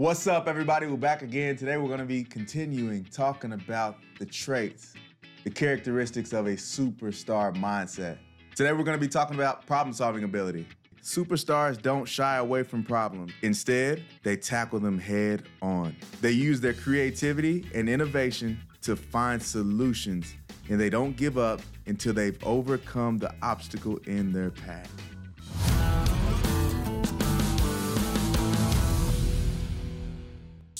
What's up, everybody? We're back again. Today, we're going to be continuing talking about the traits, the characteristics of a superstar mindset. Today, we're going to be talking about problem solving ability. Superstars don't shy away from problems. Instead, they tackle them head on. They use their creativity and innovation to find solutions, and they don't give up until they've overcome the obstacle in their path.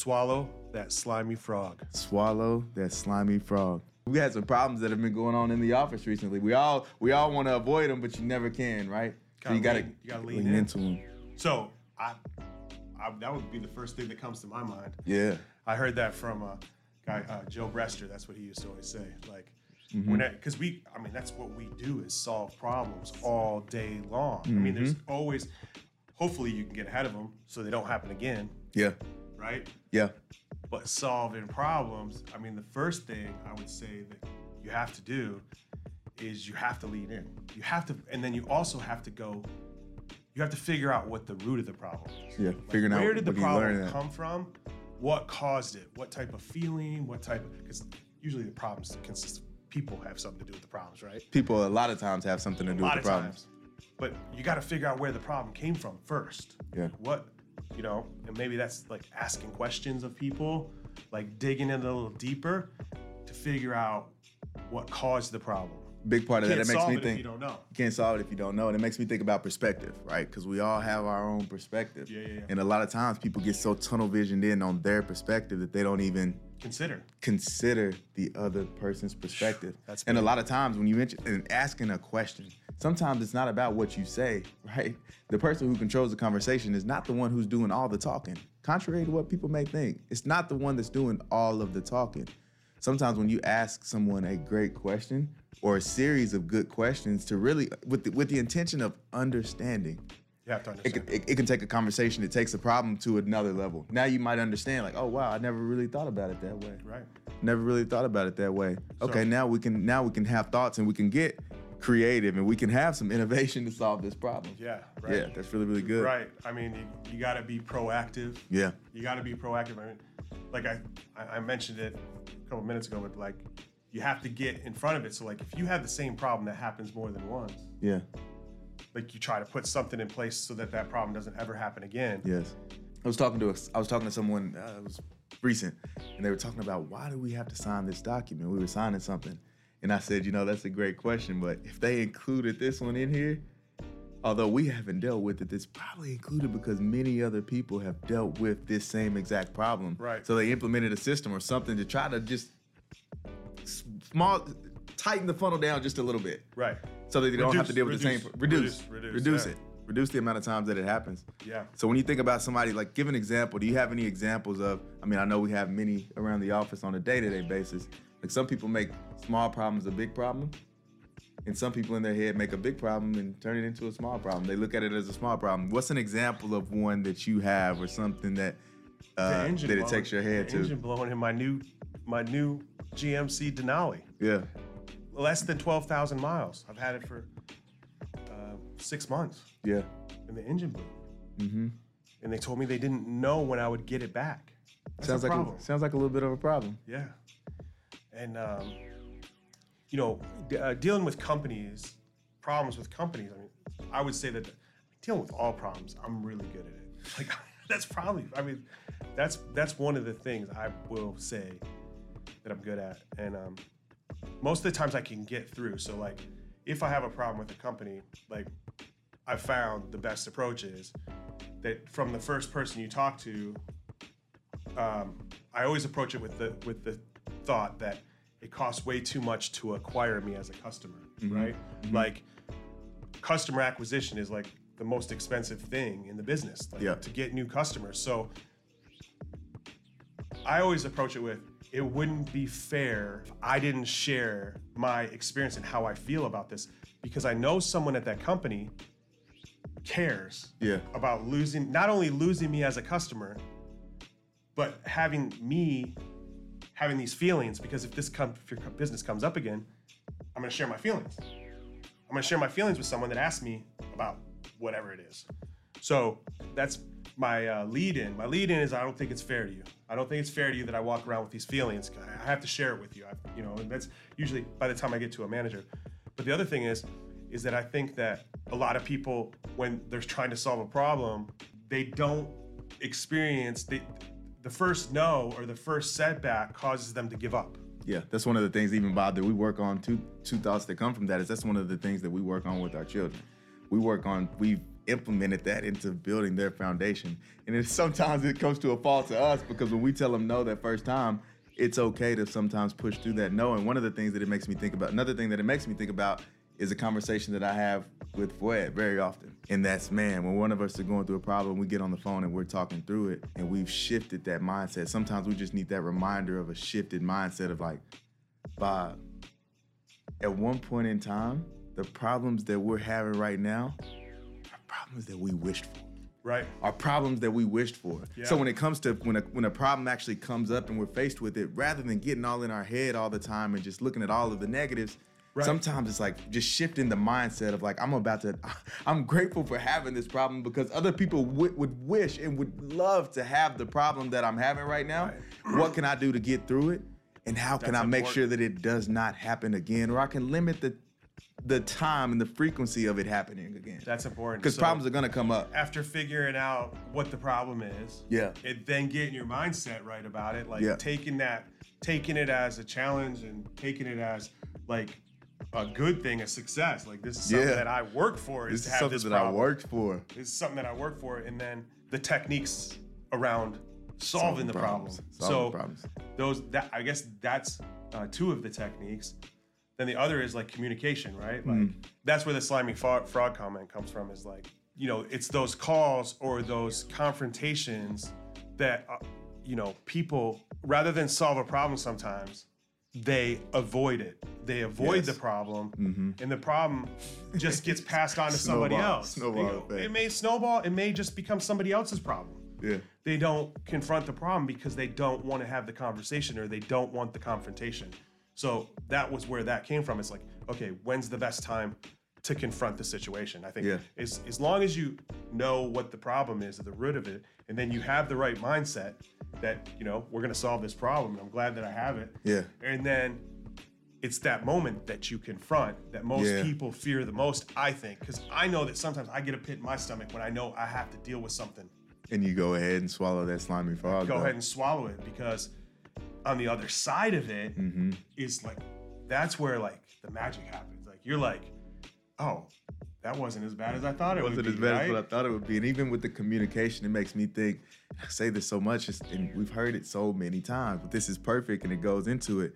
Swallow that slimy frog. swallow that slimy frog. We had some problems that have been going on in the office recently. We all we all want to avoid them, but you never can, right? Gotta you gotta lean- you gotta lean in. into them. So I, I, that would be the first thing that comes to my mind. Yeah, I heard that from a guy, uh, Joe Brester. That's what he used to always say. Like, Mm-hmm. when because we, I mean, that's what we do is solve problems all day long. I mean, there's Mm-hmm. always. Hopefully, you can get ahead of them so they don't happen again, yeah, right? yeah, But solving problems, I mean, the first thing I would say that you have to do is you have to lean in. You have to, and then you also have to go. You have to figure out what the root of the problem is. yeah. Figuring out Where did the what you learn problem come from? What caused it? What type of feeling? What type of because usually the problems consist of people have something to do with the problems, right? People a lot of times have something to do with of the problems. times. But you got to figure out where the problem came from first. Yeah. What, you know, and maybe that's like asking questions of people, like digging in a little deeper to figure out what caused the problem. Big part of that. It makes solve me it think if you don't know. you can't solve it if you don't know. And it makes me think about perspective, right? Because we all have our own perspective. Yeah, yeah, yeah. And a lot of times people get so tunnel visioned in on their perspective that they don't even Consider. consider the other person's perspective. That's and a lot of times when you mention and asking a question, sometimes it's not about what you say, right? The person who controls the conversation is not the one who's doing all the talking. Contrary to what people may think, it's not the one that's doing all of the talking. Sometimes when you ask someone a great question or a series of good questions to really with the, with the intention of understanding, You have to it understand. can, it, it can take a conversation it takes a problem to another level. Now you might understand, like, oh wow, I never really thought about it that way. right. Never really thought about it that way. Okay, So- now we can now we can have thoughts and we can get creative and we can have some innovation to solve this problem. Yeah. Right. Yeah, that's really really good. Right. I mean, you, you got to be proactive. Yeah. You got to be proactive. I mean, like I, I mentioned it a couple minutes ago, but like you have to get in front of it. So like if you have the same problem that happens more than once, Yeah. like you try to put something in place so that that problem doesn't ever happen again. Yes. I was talking to a, I was talking to someone uh, it was recent, and they were talking about why do we have to sign this document? We were signing something, and I said, you know, that's a great question, but if they included this one in here, although we haven't dealt with it, it's probably included because many other people have dealt with this same exact problem. Right. So they implemented a system or something to try to just small tighten the funnel down just a little bit Right. so that they don't have to deal with the same reduce- reduce reduce- reduce, reduce, yeah. it reduce the amount of times that it happens Yeah. so when you think about somebody like give an example do you have any examples of i mean i know we have many around the office on a day-to-day basis like some people make small problems a big problem and some people in their head make a big problem and turn it into a small problem they look at it as a small problem what's an example of one that you have or something that uh, that it blowing- takes your head the to Engine blowing in my new my new GMC Denali. yeah Less than twelve thousand miles. I've had it for uh, six months, yeah and the engine blew. mm-hmm And they told me they didn't know when I would get it back. That's sounds like a, sounds like a little bit of a problem Yeah. And, um, you know, d- uh, dealing with companies, problems with companies, I mean, I would say that dealing with all problems, I'm really good at it. Like, that's probably, I mean, that's that's one of the things I will say that I'm good at. And um, most of the times I can get through. So, like, if I have a problem with a company, like, I found the best approach is that from the first person you talk to, um, I always approach it with the with the thought that it costs way too much to acquire me as a customer, mm-hmm. right? Mm-hmm. Like customer acquisition is like the most expensive thing in the business, like Yeah. to get new customers. So I always approach it with it wouldn't be fair if I didn't share my experience and how I feel about this because I know someone at that company cares Yeah. about losing not only losing me as a customer, but having me having these feelings because if this if your business comes up again, I'm gonna share my feelings. I'm gonna share my feelings with someone that asked me about whatever it is. So that's my uh, lead in. My lead in is I don't think it's fair to you. I don't think it's fair to you that I walk around with these feelings. I have to share it with you. I, you know, and that's usually by the time I get to a manager. But the other thing is, is that I think that a lot of people, when they're trying to solve a problem, they don't experience the the first no or the first setback causes them to give up. Yeah, that's one of the things even Bob that we work on. Two two thoughts that come from that is that's one of the things that we work on with our children. We work on we've implemented that into building their foundation, and it sometimes it comes to a fault to us because when we tell them no that first time, it's okay to sometimes push through that no. And one of the things that it makes me think about, another thing that it makes me think about is a conversation that I have with Fouad very often. And that's, man, when one of us are going through a problem, we get on the phone and we're talking through it and we've shifted that mindset. Sometimes we just need that reminder of a shifted mindset of like, Bob, at one point in time, the problems that we're having right now are problems that we wished for. Right. Are problems that we wished for. Yeah. So when it comes to when a when a problem actually comes up and we're faced with it, rather than getting all in our head all the time and just looking at all of the negatives, Right. sometimes it's like just shifting the mindset of like I'm about to I'm grateful for having this problem because other people w- would wish and would love to have the problem that I'm having right now. What can I do to get through it? And how can That's I make important. sure that it does not happen again or I can limit the the time and the frequency of it happening again? That's important. Because So- problems are gonna come up. after figuring out what the problem is, Yeah. it then getting your mindset right about it, like Yeah. taking that, taking it as a challenge and taking it as like a good thing, a success. Like this is something Yeah. that I work for is This to is have something this that problem. I worked for. Is something that I work for, and then the techniques around solving, the problem. problems. so problems. those that I guess that's uh, two of the techniques. Then the other is like communication, right? Like Mm. that's where the slimy frog, frog comment comes from. Is like you know it's those calls or those confrontations that uh, you know people rather than solve a problem sometimes they avoid it. They avoid Yes. Mm-hmm. the problem, and the problem just gets passed on to somebody Snowball- else. snowball it may snowball. It may just become somebody else's problem Yeah. they don't confront the problem because they don't want to have the conversation or they don't want the confrontation. So that was where that came from. It's like, okay, when's the best time to confront the situation? I think Yeah. as, as long as you know what the problem is at the root of it, and then you have the right mindset that, you know, we're going to solve this problem, and I'm glad that I have it. Yeah. And then it's that moment that you confront that most Yeah. people fear the most, I think, because I know that sometimes I get a pit in my stomach when I know I have to deal with something And you go ahead and swallow that slimy frog. go though. ahead and swallow it because on the other side of it is Mm-hmm. like that's where like the magic happens. Like you're like, oh, that wasn't as bad as I thought it wasn't would as bad right? as what I thought it would be. And even with the communication, it makes me think. I say this so much, and we've heard it so many times, but this is perfect, and it goes into it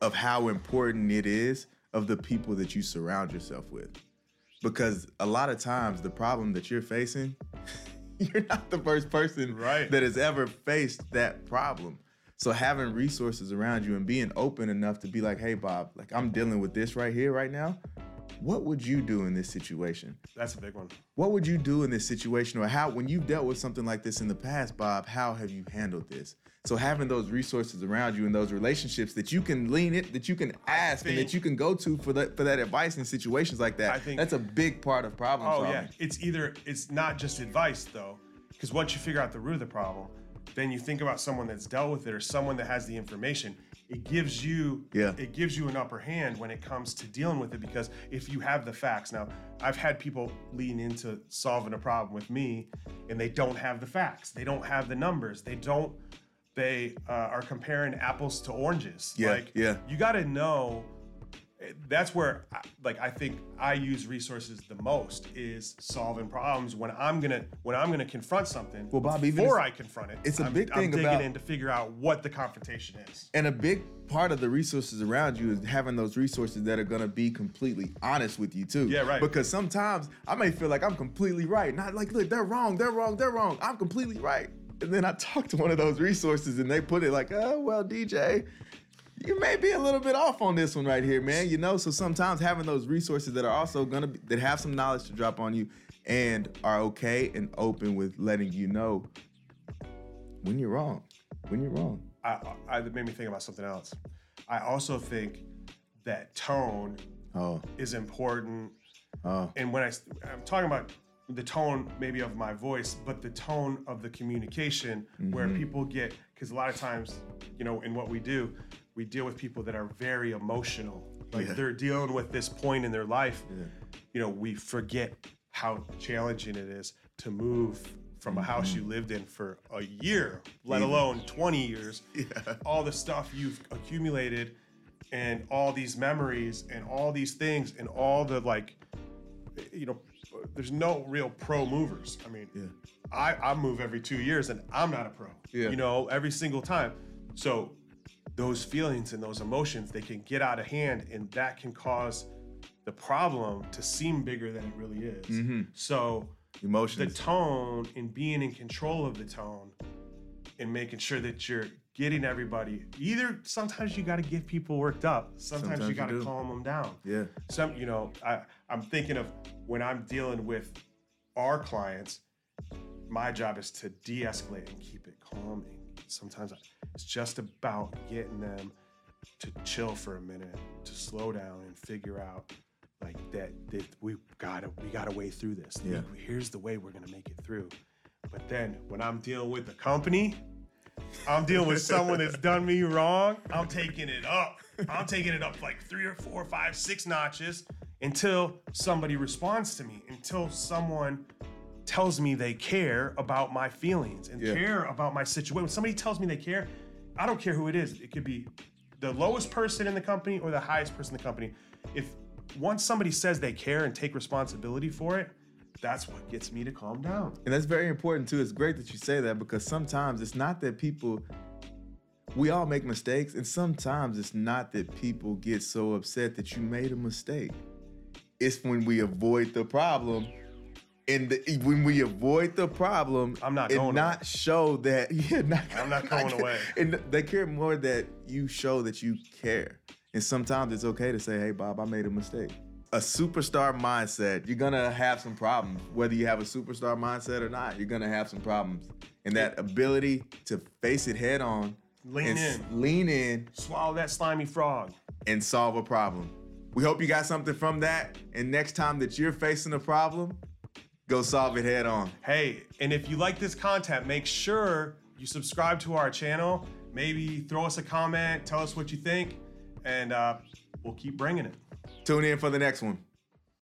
of how important it is of the people that you surround yourself with. Because a lot of times, the problem that you're facing, you're not the first person Right. that has ever faced that problem. So having resources around you and being open enough to be like, hey, Bob, like I'm dealing with this right here, right now. What would you do in this situation? That's a big one. What would you do in this situation, or how, when you've dealt with something like this in the past, Bob, how have you handled this? So having those resources around you and those relationships that you can lean it, that you can ask, and that you can go to for that for that advice in situations like that. I think- that's a big part of problem Oh solving. yeah, it's either it's not just advice though, because once you figure out the root of the problem, then you think about someone that's dealt with it or someone that has the information. It gives you Yeah. it gives you an upper hand when it comes to dealing with it because if you have the facts. Now, I've had people lean into solving a problem with me and they don't have the facts. They don't have the numbers. They don't they uh, are comparing apples to oranges. Yeah, like yeah. you got to know that's where like i think i use resources the most is solving problems when i'm gonna when i'm gonna confront something Well, Bob, before i confront it it's a I'm- big I'm digging about- in to figure out what the confrontation is And a big part of the resources around you is having those resources that are gonna be completely honest with you too. Yeah, right. Because sometimes I may feel like I'm completely right. Not like, look, they're wrong, they're wrong, they're wrong. I'm completely right. And then I talk to one of those resources and they put it like, oh well, DJ, you may be a little bit off on this one right here, man. You know, so sometimes having those resources that are also gonna be that have some knowledge to drop on you and are okay and open with letting you know when you're wrong. When you're wrong. I, I it made me think about something else i also think that tone Oh, is important oh. and when I, i'm talking about the tone maybe of my voice, but the tone of the communication where mm-hmm. people get because a lot of times, you know, in what we do, we deal with people that are very emotional. Like Yeah. they're dealing with this point in their life. You know, we forget how challenging it is to move from a house you mm-hmm. lived in for a year, let alone 20 years. Yeah. All the stuff you've accumulated and all these memories and all these things and all the like you know, there's no real pro movers. I mean, I, I move every two years and I'm not a pro. Yeah. You know, every single time. So those feelings and those emotions, they can get out of hand and that can cause the problem to seem bigger than it really is. Mm-hmm. So emotions, the tone and being in control of the tone and making sure that you're getting everybody either sometimes you got to get people worked up sometimes, Sometimes you you got to calm them down. Yeah. some you know I, i'm thinking of when i'm dealing with our clients my job is to de-escalate and keep it calm and sometimes it's just about getting them to chill for a minute to slow down and figure out like that, that we gotta we gotta way through this Yeah. here's the way we're gonna make it through but then when i'm dealing with the company I'm dealing with someone that's done me wrong. I'm taking it up. I'm taking it up like three or four, five, six notches until somebody responds to me, until someone tells me they care about my feelings and Yeah. care about my situation. When somebody tells me they care, I don't care who it is. It could be the lowest person in the company or the highest person in the company. If once somebody says they care and take responsibility for it, that's what gets me to calm down. And that's very important too. It's great that you say that because sometimes it's not that people we all make mistakes, and sometimes it's not that people get so upset that you made a mistake. It's when we avoid the problem. And the, when we avoid the problem, I'm not and going not show that yeah, not, I'm not going away. And they care more that you show that you care. And sometimes it's okay to say, "Hey, Bob, I made a mistake." A superstar mindset, you're gonna have some problems. Whether you have a superstar mindset or not, you're gonna have some problems. And that ability to face it head on, Lean and in. lean in, Swallow that slimy frog. and solve a problem. We hope you got something from that. And next time that you're facing a problem, go solve it head on. Hey, and if you like this content, make sure you subscribe to our channel. Maybe throw us a comment, tell us what you think, and uh, we'll keep bringing it. Tune in for the next one.